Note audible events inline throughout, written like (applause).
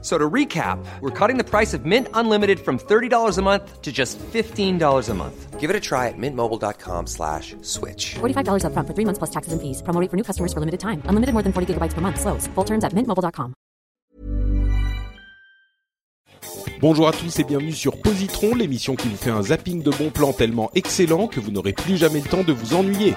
So to recap, we're cutting the price of Mint Unlimited from $30 a month to just $15 a month. Give it a try at mintmobile.com slash switch. $45 upfront for three months plus taxes and fees. Promo rate for new customers for limited time. Unlimited more than 40 gigabytes per month. Slows. Full terms at mintmobile.com. Bonjour à tous et bienvenue sur Positron, l'émission qui vous fait un zapping de bons plans tellement excellent que vous n'aurez plus jamais le temps de vous ennuyer.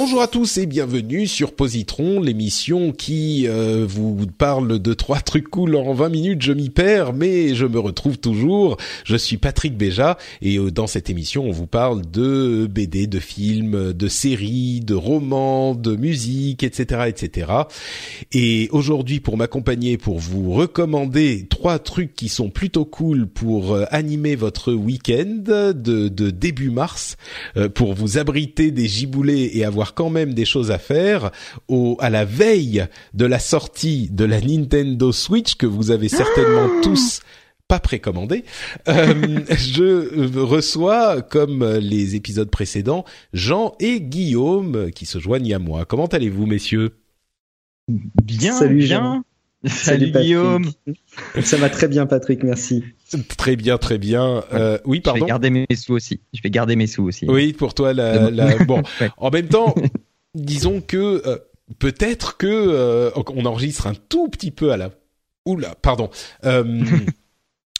Bonjour à tous et bienvenue sur Positron, l'émission qui euh, vous parle de trois trucs cool en 20 minutes. Je m'y perds, mais je me retrouve toujours. Je suis Patrick Béja et euh, dans cette émission, on vous parle de BD, de films, de séries, de romans, de musique, etc., etc. Et aujourd'hui, pour m'accompagner, pour vous recommander trois trucs qui sont plutôt cool pour euh, animer votre week-end de, de début mars, euh, pour vous abriter des giboulées et avoir quand même des choses à faire au, à la veille de la sortie de la Nintendo Switch que vous avez certainement tous pas précommandé. Euh, (laughs) je reçois, comme les épisodes précédents, Jean et Guillaume qui se joignent à moi. Comment allez-vous, messieurs? Bien, Salut, bien. Jean. Salut. Guillaume. Ça va très bien, Patrick, merci. Très bien, très bien. Euh, oui, Je pardon. vais garder mes sous aussi. Je vais garder mes sous aussi. Oui, pour toi, la, la- bon. (laughs) Ouais. En même temps, disons que euh, peut-être que euh, on enregistre un tout petit peu à la. Oula, pardon.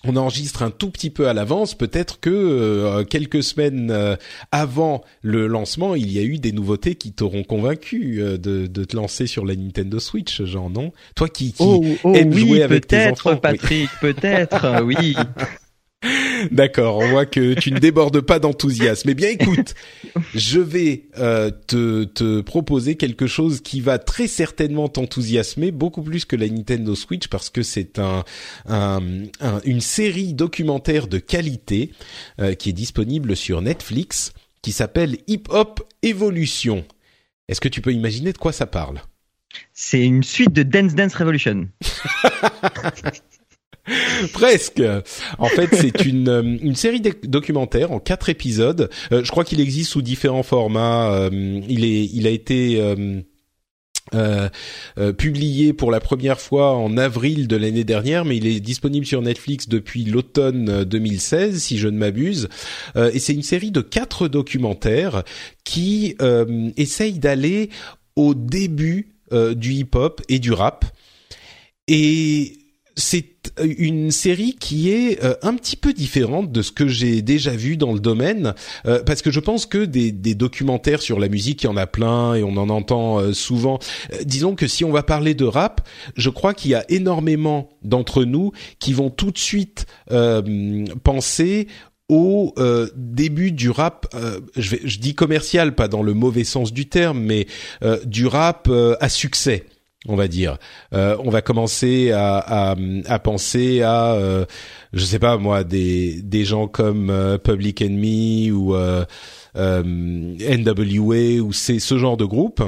On enregistre un tout petit peu à l'avance. Peut-être que euh, quelques semaines euh, avant le lancement, il y a eu des nouveautés qui t'auront convaincu euh, de, de te lancer sur la Nintendo Switch, Jean, non? Toi qui, qui Oh, oh aime oui, jouer avec tes peut-être, enfants, oui. Patrick, peut-être, (laughs) oui. D'accord, on voit que tu ne débordes pas d'enthousiasme. Eh bien, écoute, je vais euh, te, te proposer quelque chose qui va très certainement t'enthousiasmer beaucoup plus que la Nintendo Switch parce que c'est un, un- un- une série documentaire de qualité euh, qui est disponible sur Netflix qui s'appelle Hip Hop Evolution. Est-ce que tu peux imaginer de quoi ça parle? C'est une suite de Dance Dance Revolution. (laughs) (laughs) Presque. En fait, c'est une euh, une série de documentaires en quatre épisodes. Euh, je crois qu'il existe sous différents formats. Euh, il est il a été euh, publié pour la première fois en avril de l'année dernière, mais il est disponible sur Netflix depuis l'automne euh, 2016, si je ne m'abuse. Et c'est une série de quatre documentaires qui essayent d'aller au début du hip-hop et du rap. Et c'est une série qui est euh, un petit peu différente de ce que j'ai déjà vu dans le domaine, euh, parce que je pense que des, des documentaires sur la musique, il y en a plein et on en entend euh, souvent. Euh, disons que si on va parler de rap, je crois qu'il y a énormément d'entre nous qui vont tout de suite euh, penser au euh, début du rap, euh, je, vais, je dis commercial, pas dans le mauvais sens du terme, mais euh, du rap euh, à succès on va dire. Euh, on va commencer à, à, penser à, euh, je sais pas moi, des des gens comme euh, Public Enemy ou euh, NWA ou c'est ce genre de groupe.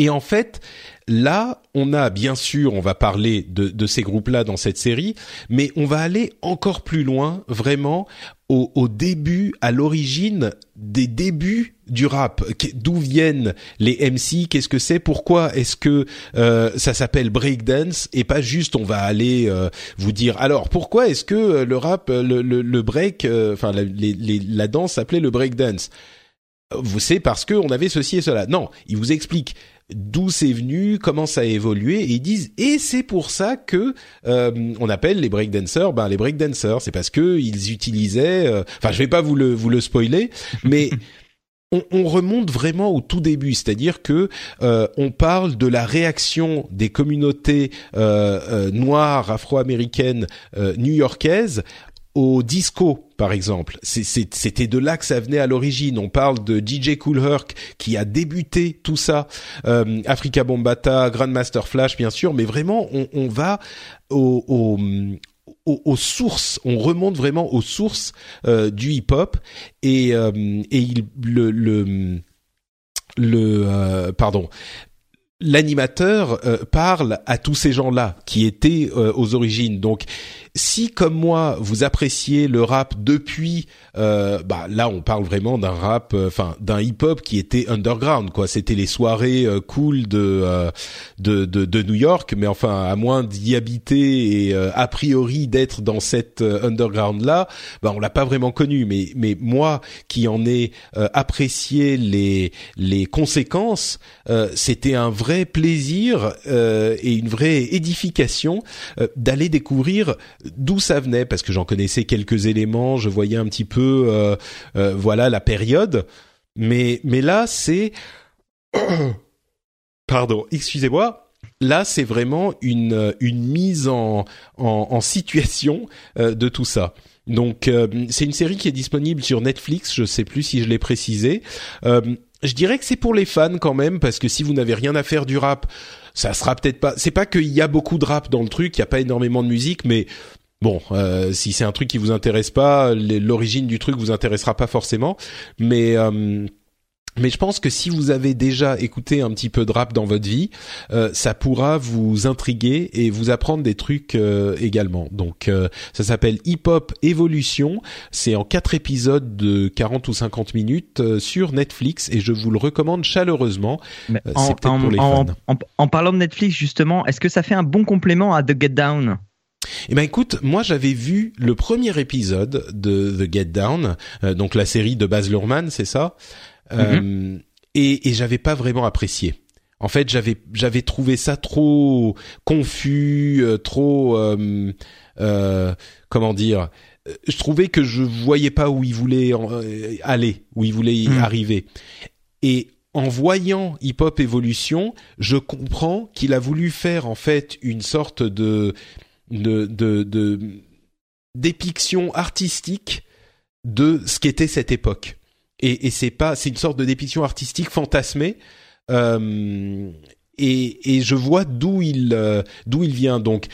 Et en fait, là, on a bien sûr, on va parler de, de ces groupes-là dans cette série, mais on va aller encore plus loin, vraiment, au, au début, à l'origine des débuts du rap. D'où viennent les MC Qu'est-ce que c'est? Pourquoi est-ce que euh, ça s'appelle breakdance et pas juste on va aller euh, vous dire alors pourquoi est-ce que euh, le rap, euh, le, le, le break, euh, enfin la, les- les- la danse s'appelait le breakdance? Vous c'est parce que on avait ceci et cela. Non, ils vous expliquent d'où c'est venu, comment ça a évolué, et ils disent et c'est pour ça que euh, on appelle les breakdancers, ben les breakdancers, c'est parce que ils utilisaient, euh, enfin je vais pas vous le vous le spoiler, mais (laughs) on, on remonte vraiment au tout début, c'est-à-dire que euh, on parle de la réaction des communautés euh, euh, noires afro-américaines euh, new-yorkaises au disco, par exemple. C'était de là que ça venait à l'origine. On parle de DJ Cool Herc qui a débuté tout ça, euh, Africa Bombata, Grandmaster Flash, bien sûr, mais vraiment, on, on va au, au- aux, aux sources, on remonte vraiment aux sources euh, du hip-hop et, euh, et il, le, le, le euh, pardon, l'animateur euh, parle à tous ces gens-là qui étaient euh, aux origines. Donc, si comme moi vous appréciez le rap depuis, euh, bah là on parle vraiment d'un rap, euh, enfin d'un hip-hop qui était underground quoi. C'était les soirées euh, cool de, euh, de, de de New York, mais enfin à moins d'y habiter et a priori d'être dans cette underground là, bah on l'a pas vraiment connu. Mais mais moi qui en ai apprécié les les conséquences, c'était un vrai plaisir euh, et une vraie édification euh, d'aller découvrir d'où ça venait parce que j'en connaissais quelques éléments, je voyais un petit peu euh, voilà la période, mais mais là c'est (coughs) pardon, excusez-moi. Là, c'est vraiment une une mise en en, situation de tout ça. Donc, c'est une série qui est disponible sur Netflix. Je sais plus si je l'ai précisé. Je dirais que c'est pour les fans quand même, parce que si vous n'avez rien à faire du rap, ça sera peut-être pas. C'est pas qu'il y a beaucoup de rap dans le truc, il y a pas énormément de musique, mais bon, euh, si c'est un truc qui vous intéresse pas, l'origine du truc vous intéressera pas forcément. Mais euh, mais je pense que si vous avez déjà écouté un petit peu de rap dans votre vie, euh, ça pourra vous intriguer et vous apprendre des trucs euh, également. Donc euh, ça s'appelle Hip Hop Evolution. C'est en quatre épisodes de 40 ou 50 minutes euh, sur Netflix et je vous le recommande chaleureusement. Mais Euh, en, c'est peut-être en- pour les en- fans. en- en parlant de Netflix justement, est-ce que ça fait un bon complément à The Get Down? Eh ben écoute, moi j'avais vu le premier épisode de The Get Down, euh, donc la série de Baz Luhrmann, c'est ça, Euh, et, et j'avais pas vraiment apprécié. En fait, j'avais j'avais trouvé ça trop confus, euh, trop euh, euh, comment dire. euh, Je trouvais que je voyais pas où il voulait aller, où il voulait y Mhm. arriver. Et en voyant Hip Hop Evolution, je comprends qu'il a voulu faire en fait une sorte de de de, de dépiction artistique de ce qu'était cette époque. Et, et c'est pas, c'est une sorte de dépiction artistique fantasmée. Euh, et, et je vois d'où il euh, d'où il vient. Donc,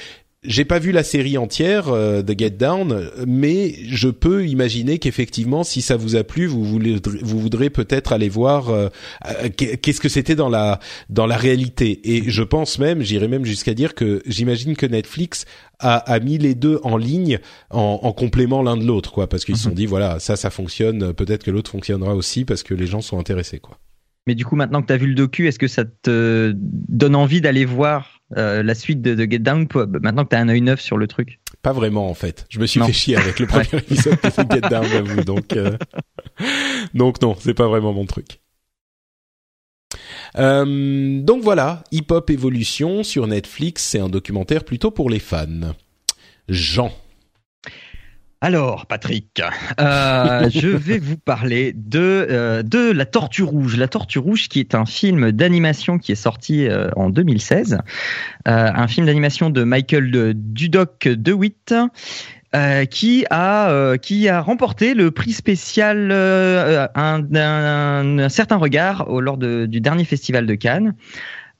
j'ai pas vu la série entière euh, de Get Down, mais je peux imaginer qu'effectivement, si ça vous a plu, vous voulez, vous voudrez peut-être aller voir euh, euh, qu'est-ce que c'était dans la dans la réalité. Et je pense même, j'irais même jusqu'à dire que j'imagine que Netflix a, a mis les deux en ligne en, en complément l'un de l'autre, quoi, parce qu'ils se sont dit voilà, ça, ça fonctionne, peut-être que l'autre fonctionnera aussi parce que les gens sont intéressés, quoi. Mais du coup, maintenant que tu as vu le docu, est-ce que ça te donne envie d'aller voir euh, la suite de, de Get Down pour- Maintenant que tu as un œil neuf sur le truc. Pas vraiment en fait. Je me suis Non. fait chier avec le (laughs) premier épisode de Get Down, j'avoue. Donc, euh, (laughs) donc non, c'est pas vraiment mon truc. Euh, donc voilà, Hip Hop Evolution sur Netflix, c'est un documentaire plutôt pour les fans. Jean. Alors, Patrick, euh, je (laughs) vais vous parler de, euh, de La Tortue Rouge. La Tortue Rouge, qui est un film d'animation qui est sorti euh, en 2016. Euh, un film d'animation de Michael Dudok DeWitt. Qui a qui a remporté le prix spécial un, un- un certain regard au, lors de- du dernier festival de Cannes.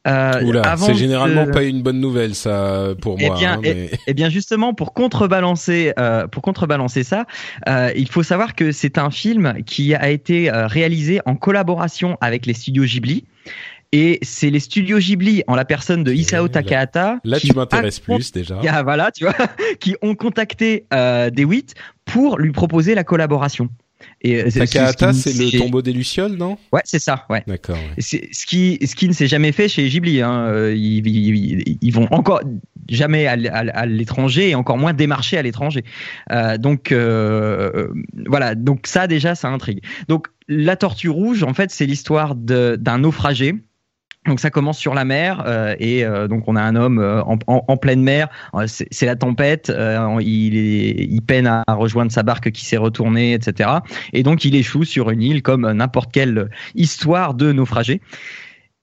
Euh, c'est généralement de- pas une bonne nouvelle ça pour Eh moi. bien, hein, mais... Eh bien justement, pour contrebalancer, euh, pour contrebalancer ça, euh, il faut savoir que c'est un film qui a été réalisé en collaboration avec les studios Ghibli. Et c'est les studios Ghibli, en la personne de Isao là- Takahata, Là, qui tu m'intéresses plus déjà. qui a- voilà, tu vois, (laughs) qui ont contacté euh, DeWitt pour lui proposer la collaboration. Et euh, c'est- Takahata, ce c'est le tombeau des lucioles, non? Ouais, c'est ça, ouais. D'accord. ouais. Ce qui, ce qui ne s'est jamais fait chez Ghibli. Hein. Euh, Ils, ils- ils vont encore jamais à, l'étranger et encore moins démarcher à l'étranger. Euh, donc euh, voilà, donc ça déjà, ça intrigue. Donc la tortue rouge, en fait, c'est l'histoire d'un naufragé. Donc ça commence sur la mer euh, et euh, donc on a un homme euh, en, en- pleine mer. C'est la tempête. il, est- il peine à rejoindre sa barque qui s'est retournée, etc. Et donc il échoue sur une île comme n'importe quelle histoire de naufragé.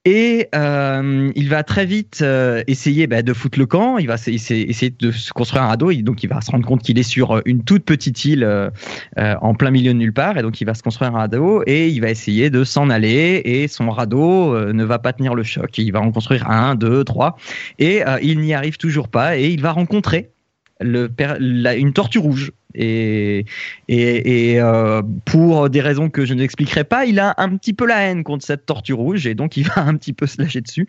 Et euh, il va très vite euh, essayer bah, de foutre le camp. Il va essayer, de se construire un radeau. Et donc il va se rendre compte qu'il est sur une toute petite île euh, euh, en plein milieu de nulle part. Et donc il va se construire un radeau et il va essayer de s'en aller. Et son radeau euh, ne va pas tenir le choc. Il va en construire un, deux, trois. Et euh, il n'y arrive toujours pas. Et il va rencontrer la- une tortue rouge. Et, et, et, euh, pour des raisons que je n'expliquerai pas, il a un petit peu la haine contre cette tortue rouge et donc il va un petit peu se lâcher dessus.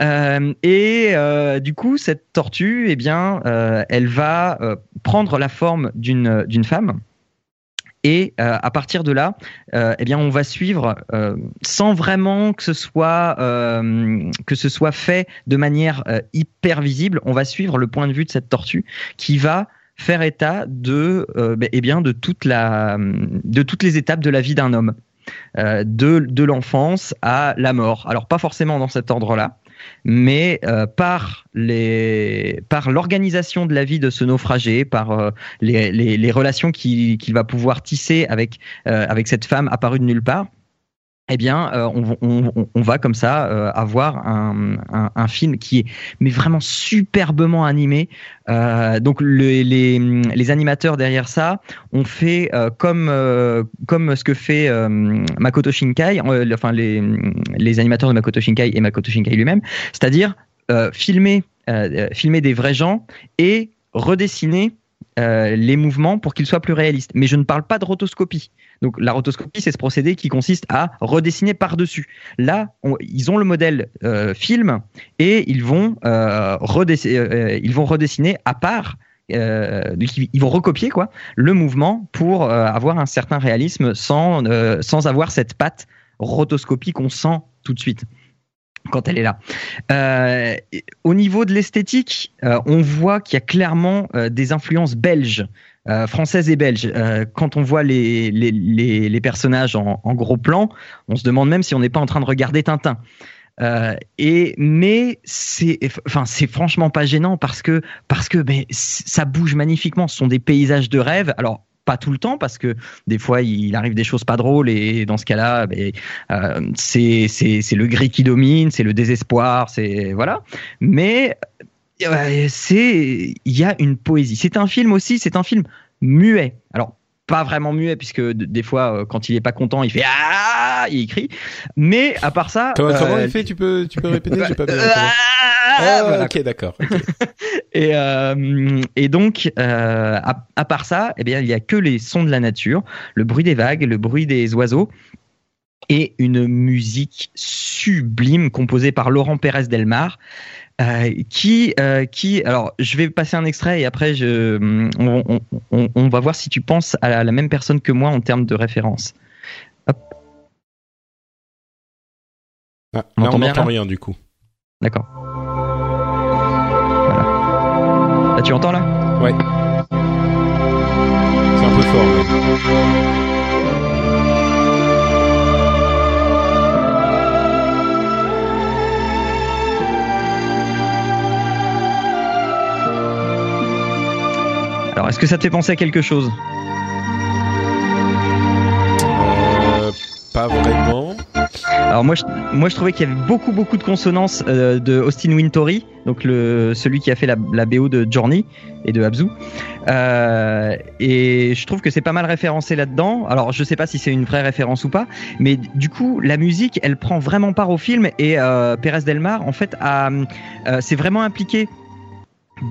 Euh, et euh, du coup, cette tortue, eh bien, elle va prendre la forme d'une femme. Et euh, à partir de là, euh, eh bien, on va suivre euh, sans vraiment que ce soit que ce soit fait de manière hyper visible. On va suivre le point de vue de cette tortue qui va faire état de ben, eh bien de toute la de toutes les étapes de la vie d'un homme, de de l'enfance à la mort. Alors pas forcément dans cet ordre-là, mais euh, par l'organisation de la vie de ce naufragé, par euh, les, relations qu'il va pouvoir tisser euh, avec cette femme apparue de nulle part. Eh bien, euh, on, on, on va comme ça euh, avoir un, un, un film qui est mais vraiment superbement animé. Euh, donc le- les, les animateurs derrière ça ont fait euh, comme euh, comme ce que fait euh, Makoto Shinkai, enfin les les animateurs de Makoto Shinkai et Makoto Shinkai lui-même, c'est-à-dire filmer filmer des vrais gens et redessiner euh, les mouvements pour qu'ils soient plus réalistes. Mais je ne parle pas de rotoscopie. Donc la rotoscopie, c'est ce procédé qui consiste à redessiner par-dessus. Là, on- ils ont le modèle euh, film et ils vont, euh, redess- euh, ils vont redessiner à part. ils vont recopier quoi le mouvement pour avoir un certain réalisme sans sans avoir cette patte rotoscopie qu'on sent tout de suite quand elle est là. Euh, au niveau de l'esthétique, euh, on voit qu'il y a clairement euh, des influences belges, françaises et belges. Quand on voit les, les, les, personnages en, gros plan, on se demande même si on n'est pas en train de regarder Tintin. Et mais c'est enfin c'est franchement pas gênant parce que parce que ben ça bouge magnifiquement ce sont des paysages de rêve alors pas tout le temps parce que des fois il arrive des choses pas drôles et dans ce cas-là ben, euh, c'est c'est le gris qui domine c'est le désespoir c'est voilà. Mais euh, c'est il y a une poésie. C'est un film aussi c'est un film muet. Alors pas vraiment muet puisque des fois euh, quand il est pas content il fait ah il crie mais à part ça Comment, comment euh, il fait? Tu peux, tu peux répéter J'ai pas bien (laughs) ah, Ah, voilà. ok, d'accord. (laughs) Et, euh, et donc, euh, à, à part ça, eh bien, il y a que les sons de la nature, le bruit des vagues, le bruit des oiseaux et une musique sublime composée par Laurent Pérez Delmar. Euh, qui, euh, qui, alors, je vais passer un extrait et après, je, on, on, on, on va voir si tu penses à la, la même personne que moi en termes de référence. Ah, On là, n'entend rien du coup. D'accord. Voilà. Là, tu entends là? Ouais. C'est un peu fort. mais- Alors, est-ce que ça te fait penser à quelque chose Euh, pas vraiment. Alors moi je, moi je trouvais qu'il y avait beaucoup beaucoup de consonances euh, de Austin Wintory, donc le celui qui a fait la, la BO de Journey et de Abzu. Euh, et je trouve que c'est pas mal référencé là-dedans. Alors je sais pas si c'est une vraie référence ou pas, mais du coup la musique elle prend vraiment part au film et euh, Pérez Delmar en fait a, s'est vraiment impliqué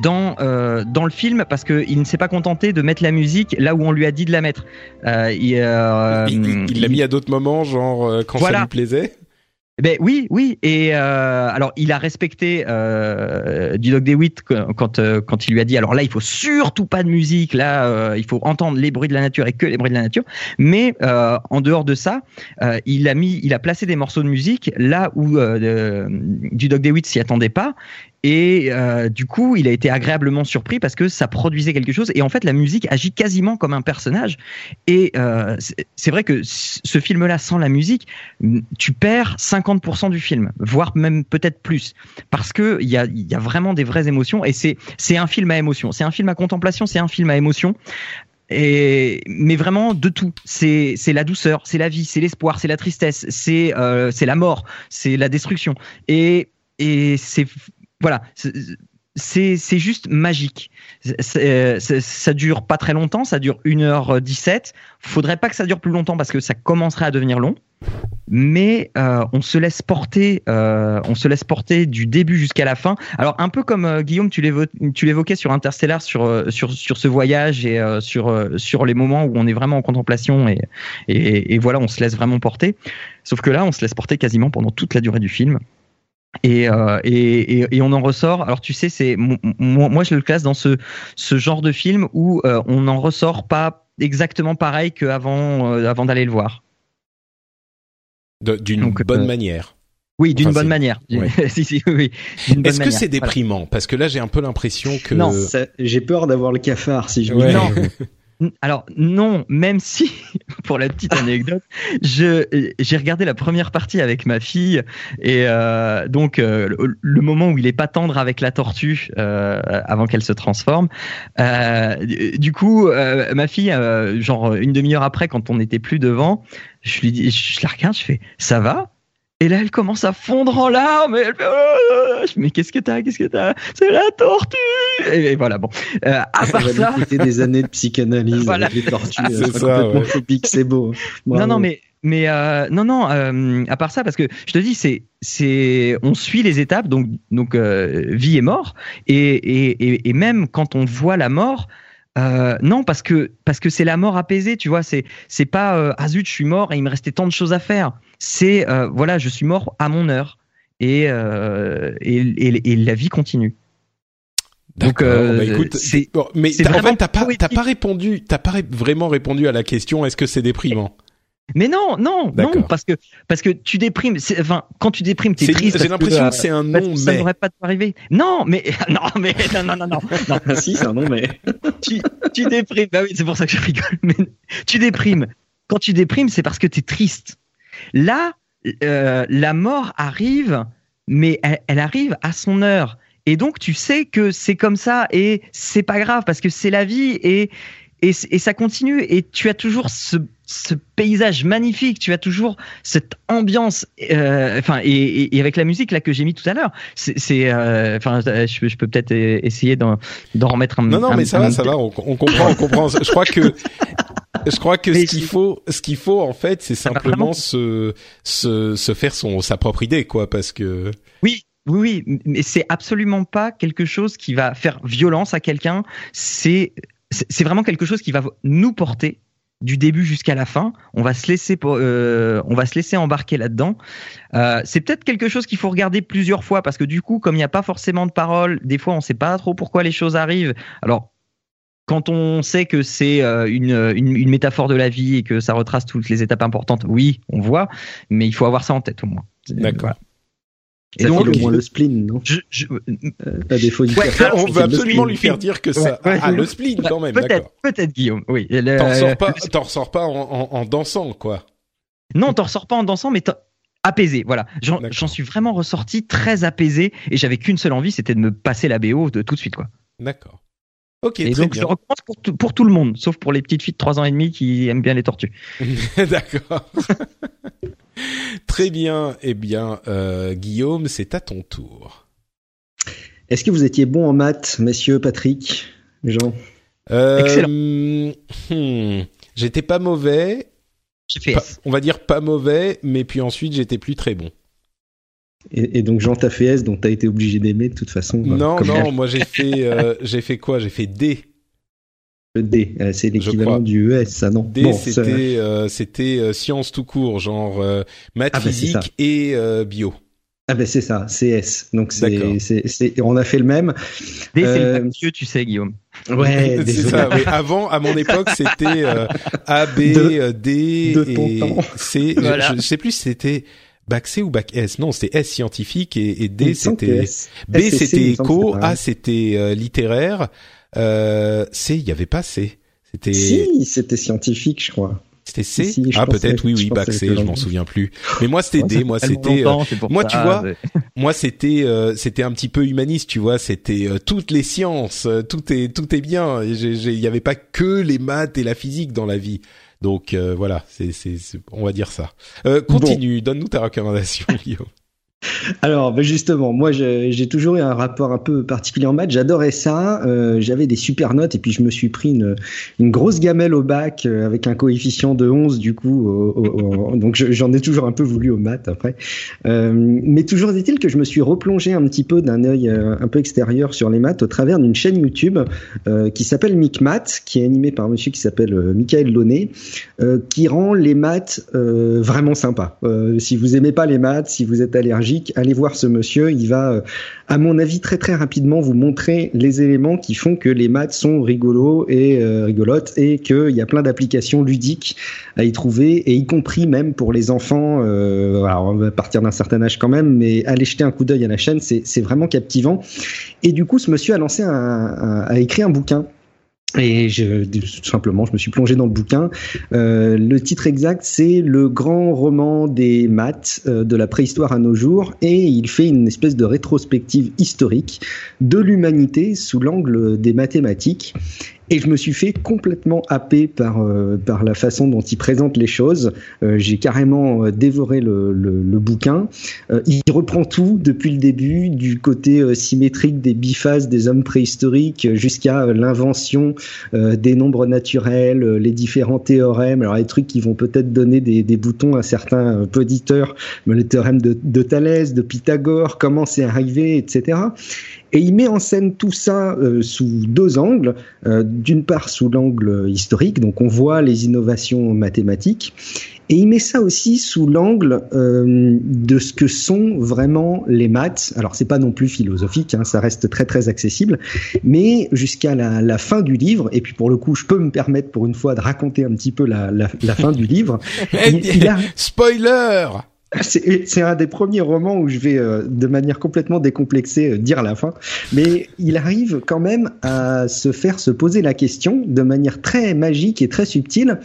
dans euh, dans le film parce que il ne s'est pas contenté de mettre la musique là où on lui a dit de la mettre. Euh, il euh, il il- il l'a mis à d'autres moments, genre quand Voilà. ça lui plaisait. ben oui, oui. Et euh, alors, il a respecté euh, du Dog DeWitt quand quand, euh, quand il lui a dit. Alors là, il faut surtout pas de musique. Là, euh, il faut entendre les bruits de la nature et que les bruits de la nature. Mais en dehors de ça, il a mis, il a placé des morceaux de musique là où de- du Dog DeWitt s'y attendait pas. Et euh, du coup, il a été agréablement surpris parce que ça produisait quelque chose. Et en fait, la musique agit quasiment comme un personnage. Et euh, c'est vrai que ce film-là, sans la musique, tu perds 50% du film, voire même peut-être plus, parce que il y a, y a vraiment des vraies émotions. Et c'est un film à émotion, c'est un film à contemplation, c'est un film à émotion. Et mais vraiment de tout. C'est la douceur, c'est la vie, c'est l'espoir, c'est la tristesse, c'est euh, la mort, c'est la destruction. Et c'est voilà. C'est juste magique. C'est- ça dure pas très longtemps, ça dure 1h17. Faudrait pas que ça dure plus longtemps parce que ça commencerait à devenir long. Mais euh, on se laisse porter, euh, on se laisse porter du début jusqu'à la fin. Alors un peu comme euh, Guillaume, tu l'évo- tu l'évoquais sur Interstellar, sur euh, sur sur ce voyage et euh, sur euh, sur les moments où on est vraiment en contemplation et, et et voilà, on se laisse vraiment porter. Sauf que là, on se laisse porter quasiment pendant toute la durée du film. Et, euh, et, et, et on en ressort. Alors tu sais, c'est mo- moi, moi je le classe dans ce ce genre de film où euh, on n'en ressort pas exactement pareil qu'avant euh, avant d'aller le voir. D'une Donc, bonne euh, manière. Oui, d'une Enfin, bonne c'est- manière. (laughs) ouais. si, si, oui, oui. D'une bonne Est-ce que manière. c'est déprimant? Parce que là, j'ai un peu l'impression que. Non. Ça- J'ai peur d'avoir le cafard si je Ouais. me Non. (laughs) Alors non, même (laughs) si, pour la petite anecdote, j'ai regardé la première partie avec ma fille et euh, donc euh, le, moment où il est pas tendre avec la tortue euh, avant qu'elle se transforme. Du- coup, ma fille, genre une demi-heure après, quand on n'était plus devant, je lui dis, je la regarde, je fais, ça va? Et là, elle commence à fondre en larmes. Et elle fait, Mais qu'est-ce que t'as Qu'est-ce que t'as? C'est la tortue et, et voilà, bon. Euh, à part ça, des années de psychanalyse (laughs) Voilà. avec les tortues. C'est euh, ça, complètement ouais. phobique, c'est beau. Non, Bravo. non, mais mais euh, non, non. euh, à part ça, parce que je te dis, c'est c'est on suit les étapes, donc donc euh, vie et mort, et, et et et même quand on voit la mort. Euh, non parce que parce que c'est la mort apaisée tu vois c'est c'est pas euh, ah zut je suis mort et il me restait tant de choses à faire c'est euh, voilà je suis mort à mon heure et euh, et, et, et la vie continue Donc, D'accord. euh, bah, écoute, c'est- bon, mais t'as- en vraiment fait, t'as pas, t'as pas répondu, t'as pas vraiment répondu à la question. Est-ce que c'est déprimant? Mais non non non parce que parce que tu déprimes c'est- enfin quand tu déprimes t'es C'est- triste J'ai l'impression que c'est un parce non que ça mais. n'aurait pas dû arriver. Non, mais (laughs) non, mais non, non, non, non, non. (laughs) Ah si, c'est un nom, mais. (laughs) Tu, tu déprimes. Bah oui, c'est pour ça que je rigole. Mais tu déprimes. Quand tu déprimes, c'est parce que tu es triste. Là, euh, la mort arrive, mais elle, elle arrive à son heure. Et donc, tu sais que c'est comme ça et c'est pas grave parce que c'est la vie et, et, et ça continue. Et tu as toujours ce, ce paysage magnifique, tu as toujours cette ambiance, euh, enfin, et, avec la musique là que j'ai mis tout à l'heure, c'est, euh, enfin, je, peux- je peux peut-être essayer d'en, remettre un. Non, non, un- mais ça un- va, ça va. On, on comprend, on comprend. Je crois que, je crois que ce qu'il faut, ce qu'il faut en fait, c'est va simplement se, se, se faire son sa propre idée, quoi, parce que. Oui, oui, oui, mais c'est absolument pas quelque chose qui va faire violence à quelqu'un. C'est vraiment quelque chose qui va nous porter du début jusqu'à la fin. On va se laisser pour- euh, on va se laisser embarquer là-dedans. Euh, c'est peut-être quelque chose qu'il faut regarder plusieurs fois parce que du coup, comme il n'y a pas forcément de paroles, des fois on sait pas trop pourquoi les choses arrivent. Alors quand on sait que c'est euh, une, une, une métaphore de la vie et que ça retrace toutes les étapes importantes, oui, on voit, mais il faut avoir ça en tête au moins. C'est- D'accord. voilà. Ça donc, au moins le spleen, non Je, je, Euh, du Ouais, cafard, on c'est veut absolument lui faire dire que ça. Ouais, ouais. ah, le spleen quand même, peut-être, d'accord. peut-être Guillaume. Oui. T'en ressors pas, ressors pas en, en, en dansant, quoi. Non, t'en ressors pas en dansant, mais apaisé. Voilà. J'en suis vraiment ressorti très apaisé et j'avais qu'une seule envie, c'était de me passer la BO de tout de suite, quoi. D'accord. Ok, et très donc je bien. recommence pour tout, pour tout le monde, sauf pour les petites filles de 3 ans et demi qui aiment bien les tortues. (laughs) D'accord. (laughs) très bien. Eh bien, euh, Guillaume, c'est à ton tour. Est-ce que vous étiez bon en maths, messieurs Patrick, Jean? Euh, Excellent. hmm, j'étais pas mauvais. Pas- on va dire pas mauvais, mais puis ensuite j'étais plus très bon. Et, et donc Jean t'a fait S, donc t'as été obligé d'aimer de toute façon. non, comme non, moi j'ai fait, euh, (laughs) j'ai fait quoi? J'ai fait D. Le D, euh, c'est l'équivalent du ES, ça non? D, Bon, c'était, euh, c'était euh, sciences tout court, genre euh, maths, Ah, bah, c'est ça. physique et euh, bio. Ah ben c'est ça, CS. Donc c'est, c'est, c'est, on a fait le même. D, c'est Euh, le Dieu, tu sais, Guillaume. Ouais, (laughs) c'est ça. oui. Avant, à mon époque, c'était euh, A, B, (laughs) De- euh, D de ton et temps. C. Je- Voilà. Je, sais plus c'était bac C ou bac S? Non, c'était S scientifique et, D c'était B c'était éco. A c'était euh, littéraire, euh, C il y avait pas C. C'était Si, c'était scientifique, je crois. C'était C? Si, Ah peut-être oui oui bac C, c'était je m'en souviens plus. Mais moi c'était D, moi c'était euh, moi, tu vois, (laughs) moi c'était euh, c'était un petit peu humaniste, tu vois, c'était euh, toutes les sciences, tout est tout est bien, Et j'ai- j'ai- il y avait pas que les maths et la physique dans la vie. Donc euh, voilà, c'est c'est c'est- on va dire ça. Euh, continue, donne-nous ta recommandation (laughs) Guillaume. Alors, ben justement, moi, j'ai toujours eu un rapport un peu particulier en maths. J'adorais ça. euh, J'avais des super notes et puis je me suis pris une, grosse gamelle au bac euh, avec un coefficient de 11 du coup. donc, je- j'en ai toujours un peu voulu aux maths après. Euh, mais toujours est-il que je me suis replongé un petit peu d'un œil un peu extérieur sur les maths au travers d'une chaîne YouTube qui s'appelle MicMath, qui est animée par un monsieur qui s'appelle Michael Launay, qui rend les maths vraiment sympas. Si vous aimez pas les maths, si vous êtes allergique, allez voir ce monsieur. Il va, euh, à mon avis, très très rapidement vous montrer les éléments qui font que les maths sont rigolos et euh, rigolotes et qu'il y a plein d'applications ludiques à y trouver, et y compris même pour les enfants. Euh, alors on va partir d'un certain âge quand même, mais allez jeter un coup d'œil à la chaîne, c'est vraiment captivant. Et du coup, ce monsieur a lancé a écrit un bouquin. Et je, tout simplement, je me suis plongé dans le bouquin. Euh, le titre exact, c'est le grand roman des maths euh, de la préhistoire à nos jours, et il fait une espèce de rétrospective historique de l'humanité sous l'angle des mathématiques. Et je me suis fait complètement happer par euh, par la façon dont il présente les choses. Euh, J'ai carrément euh, dévoré le, le, le bouquin. Euh, il reprend tout depuis le début, du côté euh, symétrique des biphases des hommes préhistoriques jusqu'à l'invention des nombres naturels, les différents théorèmes, alors les trucs qui vont peut-être donner des, des boutons à certains auditeurs, mais le théorème de, de Thalès, de Pythagore, comment c'est arrivé, etc. Et il met en scène tout ça euh, sous deux angles. Euh, D'une part sous l'angle historique, donc on voit les innovations mathématiques, et il met ça aussi sous l'angle euh, de ce que sont vraiment les maths. Alors c'est pas non plus philosophique, hein, ça reste très très accessible, mais jusqu'à la, la fin du livre. Et puis pour le coup, je peux me permettre pour une fois de raconter un petit peu la, la, la fin du livre. (laughs) Il- il a- Spoiler c'est un des premiers romans où je vais, euh, de manière complètement décomplexée, euh, dire la fin. Mais il arrive quand même à se faire se poser la question de manière très magique et très subtile.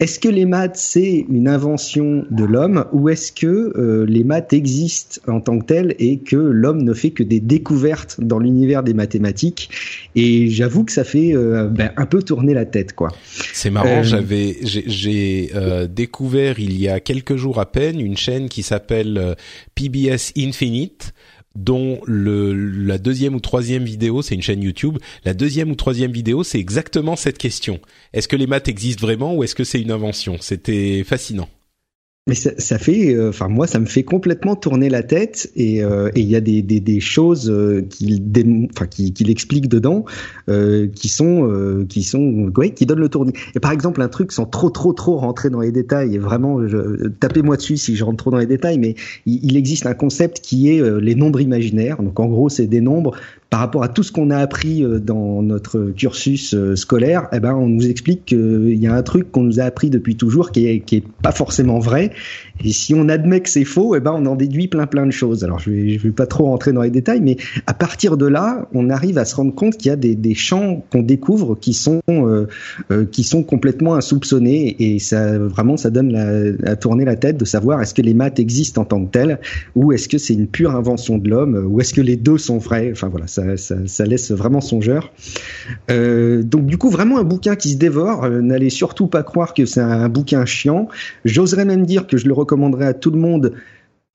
Est-ce que les maths, c'est une invention de l'homme ou est-ce que euh, les maths existent en tant que telles et que l'homme ne fait que des découvertes dans l'univers des mathématiques? Et j'avoue que ça fait ben, un peu tourner la tête, quoi. C'est marrant, j'avais j'ai découvert il y a quelques jours à peine une chaîne qui s'appelle euh, PBS Infinite dont la deuxième ou troisième vidéo, c'est une chaîne YouTube, la deuxième ou troisième vidéo, c'est exactement cette question. Est-ce que les maths existent vraiment ou est-ce que c'est une invention? C'était fascinant. Mais ça, ça fait, euh, enfin moi, ça me fait complètement tourner la tête et euh, il y a des, des, des choses euh, qu'il enfin qu'il explique dedans euh, qui sont euh, qui sont ouais, qui donnent le tournis. Et par exemple un truc sans trop trop trop rentrer dans les détails et vraiment je, tapez-moi dessus si je rentre trop dans les détails, mais il, il existe un concept qui est euh, les nombres imaginaires. Donc en gros c'est des nombres par rapport à tout ce qu'on a appris euh, dans notre cursus euh, scolaire, eh ben, on nous explique qu'il y a un truc qu'on nous a appris depuis toujours qui est, qui est pas forcément vrai. Et si on admet que c'est faux, eh ben, on en déduit plein plein de choses. Alors, je vais, vais pas trop rentrer dans les détails, mais à partir de là, on arrive à se rendre compte qu'il y a des, des champs qu'on découvre qui sont, euh, euh, qui sont complètement insoupçonnés. Et ça, vraiment, ça donne la, à tourner la tête de savoir est-ce que les maths existent en tant que telles ou est-ce que c'est une pure invention de l'homme ou est-ce que les deux sont vrais. Enfin, voilà, ça, ça, ça laisse vraiment songeur. Euh, donc du coup vraiment un bouquin qui se dévore. Euh, N'allez surtout pas croire que c'est un bouquin chiant. J'oserais même dire que je le recommanderais à tout le monde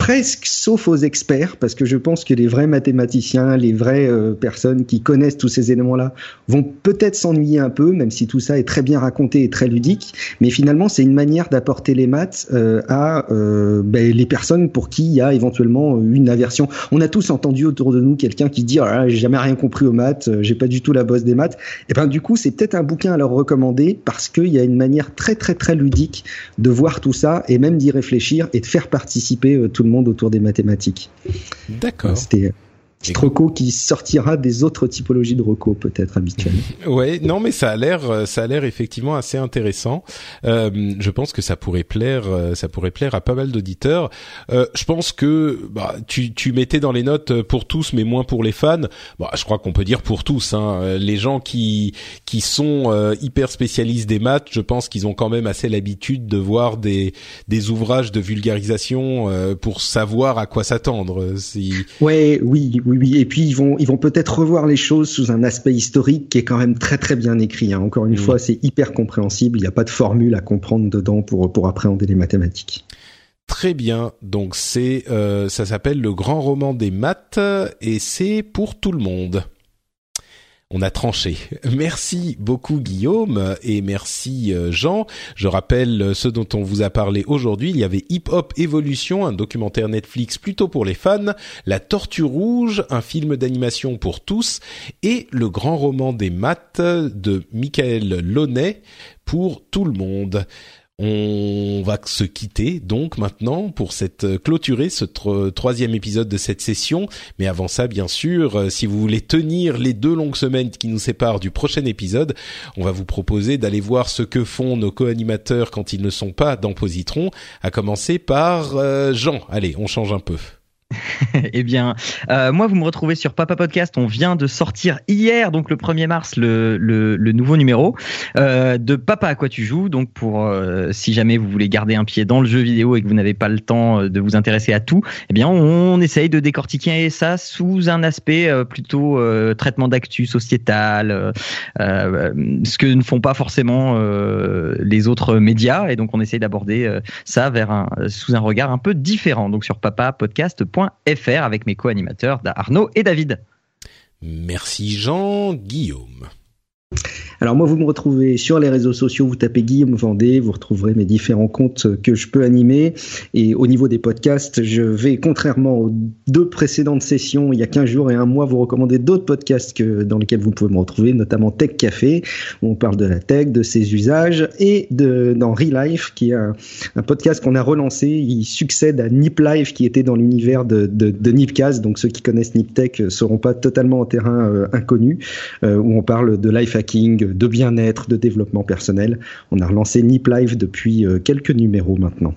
presque sauf aux experts, parce que je pense que les vrais mathématiciens, les vraies euh, personnes qui connaissent tous ces éléments-là vont peut-être s'ennuyer un peu, même si tout ça est très bien raconté et très ludique. Mais finalement, c'est une manière d'apporter les maths euh, à euh, ben, les personnes pour qui il y a éventuellement une aversion. On a tous entendu autour de nous quelqu'un qui dit oh j'ai jamais rien compris aux maths, j'ai pas du tout la bosse des maths. Et ben du coup, c'est peut-être un bouquin à leur recommander parce qu'il y a une manière très très très ludique de voir tout ça et même d'y réfléchir et de faire participer tout le monde autour des mathématiques. D'accord. C'était Petite reco qui sortira des autres typologies de reco peut-être habituelles. (laughs) Ouais, non mais ça a l'air, ça a l'air effectivement assez intéressant. Euh, je pense que ça pourrait plaire, euh, ça pourrait plaire à pas mal d'auditeurs. Euh, je pense que bah, tu, tu mettais dans les notes pour tous, mais moins pour les fans. Bah, je crois qu'on peut dire pour tous. Hein. Les gens qui qui sont euh, hyper spécialistes des maths, je pense qu'ils ont quand même assez l'habitude de voir des des ouvrages de vulgarisation euh, pour savoir à quoi s'attendre. Si... Ouais, oui, oui oui, Et puis ils vont, ils vont peut-être revoir les choses sous un aspect historique qui est quand même très très bien écrit. Hein. Encore une mmh. fois, c'est hyper compréhensible. Il n'y a pas de formule à comprendre dedans pour pour appréhender les mathématiques. Très bien. Donc c'est, euh, ça s'appelle le grand roman des maths et c'est pour tout le monde on a tranché. Merci beaucoup Guillaume et merci euh, Jean. Je rappelle euh, ce dont on vous a parlé aujourd'hui. Il y avait Hip Hop Evolution, un documentaire Netflix plutôt pour les fans, La Tortue Rouge, un film d'animation pour tous et le grand roman des maths de Michael Launay pour tout le monde. On va se quitter donc maintenant pour cette euh, clôturer ce troisième épisode de cette session. Mais avant ça, bien sûr, euh, si vous voulez tenir les deux longues semaines qui nous séparent du prochain épisode, on va vous proposer d'aller voir ce que font nos co-animateurs quand ils ne sont pas dans Positron, à commencer par euh, Jean. Allez, on change un peu. (laughs) eh bien, euh, moi, vous me retrouvez sur Papa Podcast. On vient de sortir hier, donc le 1er mars, le, le, nouveau numéro euh, de Papa à quoi tu joues. Donc, pour euh, si jamais vous voulez garder un pied dans le jeu vidéo et que vous n'avez pas le temps de vous intéresser à tout, eh bien, on, essaye de décortiquer ça sous un aspect plutôt traitement d'actu sociétal, ce que ne font pas forcément les autres médias. Et donc, on essaye d'aborder ça vers un, sous un regard un peu différent. Donc, sur papapodcast.fr fr avec mes co-animateurs Arnaud et David. Merci Jean, Guillaume. Alors moi, vous me retrouvez sur les réseaux sociaux, vous tapez Guillaume Vendée, vous retrouverez mes différents comptes que je peux animer. Et au niveau des podcasts, je vais, contrairement aux deux précédentes sessions, il y a 15 jours et un mois, vous recommander d'autres podcasts que, dans lesquels vous pouvez me retrouver, notamment Tech Café, où on parle de la tech, de ses usages, et de, dans Relife, qui est un, podcast qu'on a relancé. Il succède à Nip Life, qui était dans l'univers de, de, de Nipcast. Donc ceux qui connaissent Niptech seront pas totalement en terrain euh, inconnu, euh, où on parle de life hacking, de bien-être, de développement personnel. On a relancé Nip Live depuis euh, quelques numéros maintenant.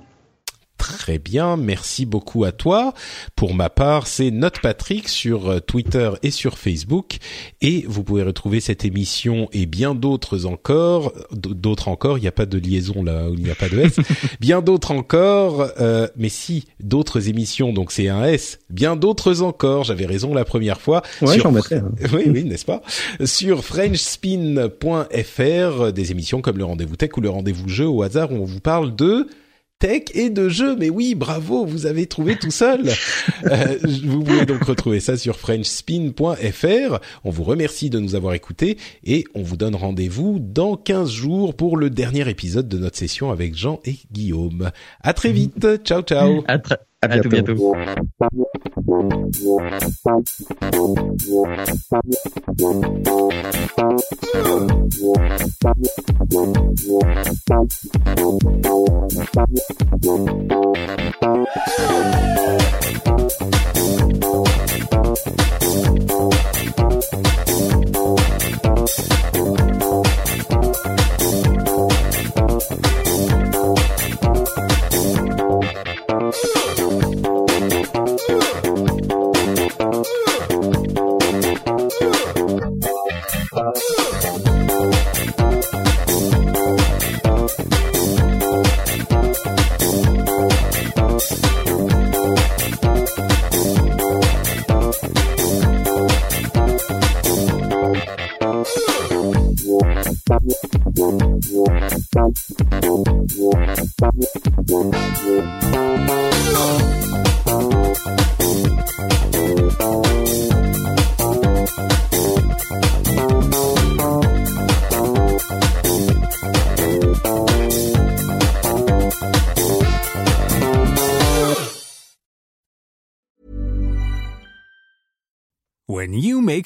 Très bien, merci beaucoup à toi. Pour ma part, c'est Note Patrick sur euh, Twitter et sur Facebook. Et vous pouvez retrouver cette émission et bien d'autres encore. D'autres encore, il n'y a pas de liaison là où il n'y a pas de S. (laughs) bien d'autres encore, euh, mais si, d'autres émissions, donc c'est un S. Bien d'autres encore, j'avais raison la première fois. Ouais, j'en mettrais. Hein. (laughs) oui, oui, n'est-ce pas? Sur FrenchSpin.fr, des émissions comme le Rendez-vous Tech ou le Rendez-vous Jeu au hasard où on vous parle de tech et de jeux. Mais oui, bravo, vous avez trouvé tout seul. (laughs) euh, vous pouvez donc retrouver ça sur frenchspin.fr. On vous remercie de nous avoir écoutés et on vous donne rendez-vous dans 15 jours pour le dernier épisode de notre session avec Jean et Guillaume. À très vite. Ciao, ciao. À, à, tout bientôt.